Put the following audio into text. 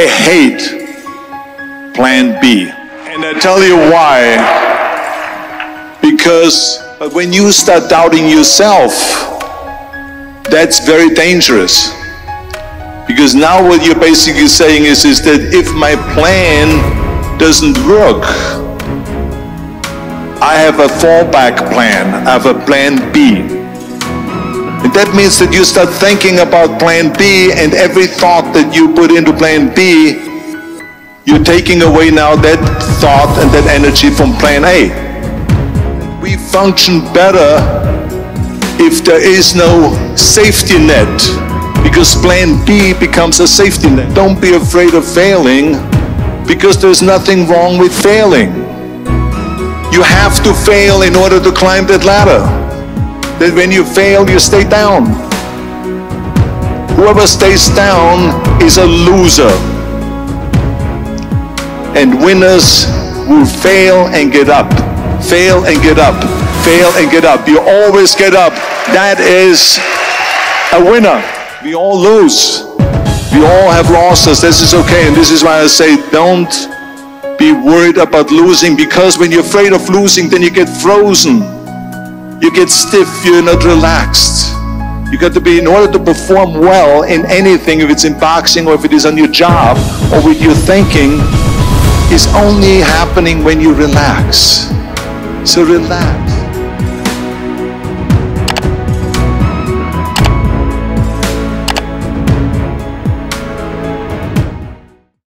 I hate plan B. And I tell you why. Because but when you start doubting yourself, that's very dangerous. Because now what you're basically saying is, is that if my plan doesn't work, I have a fallback plan, I have a plan B. And that means that you start thinking about plan B and every thought that you put into plan B, you're taking away now that thought and that energy from plan A. We function better if there is no safety net because plan B becomes a safety net. Don't be afraid of failing because there's nothing wrong with failing. You have to fail in order to climb that ladder that when you fail, you stay down. Whoever stays down is a loser. And winners will fail and get up, fail and get up, fail and get up. You always get up. That is a winner. We all lose. We all have losses. This is okay. And this is why I say don't be worried about losing because when you're afraid of losing, then you get frozen you get stiff, you're not relaxed. You got to be, in order to perform well in anything, if it's in boxing or if it is on your job or with your thinking, is only happening when you relax. So relax.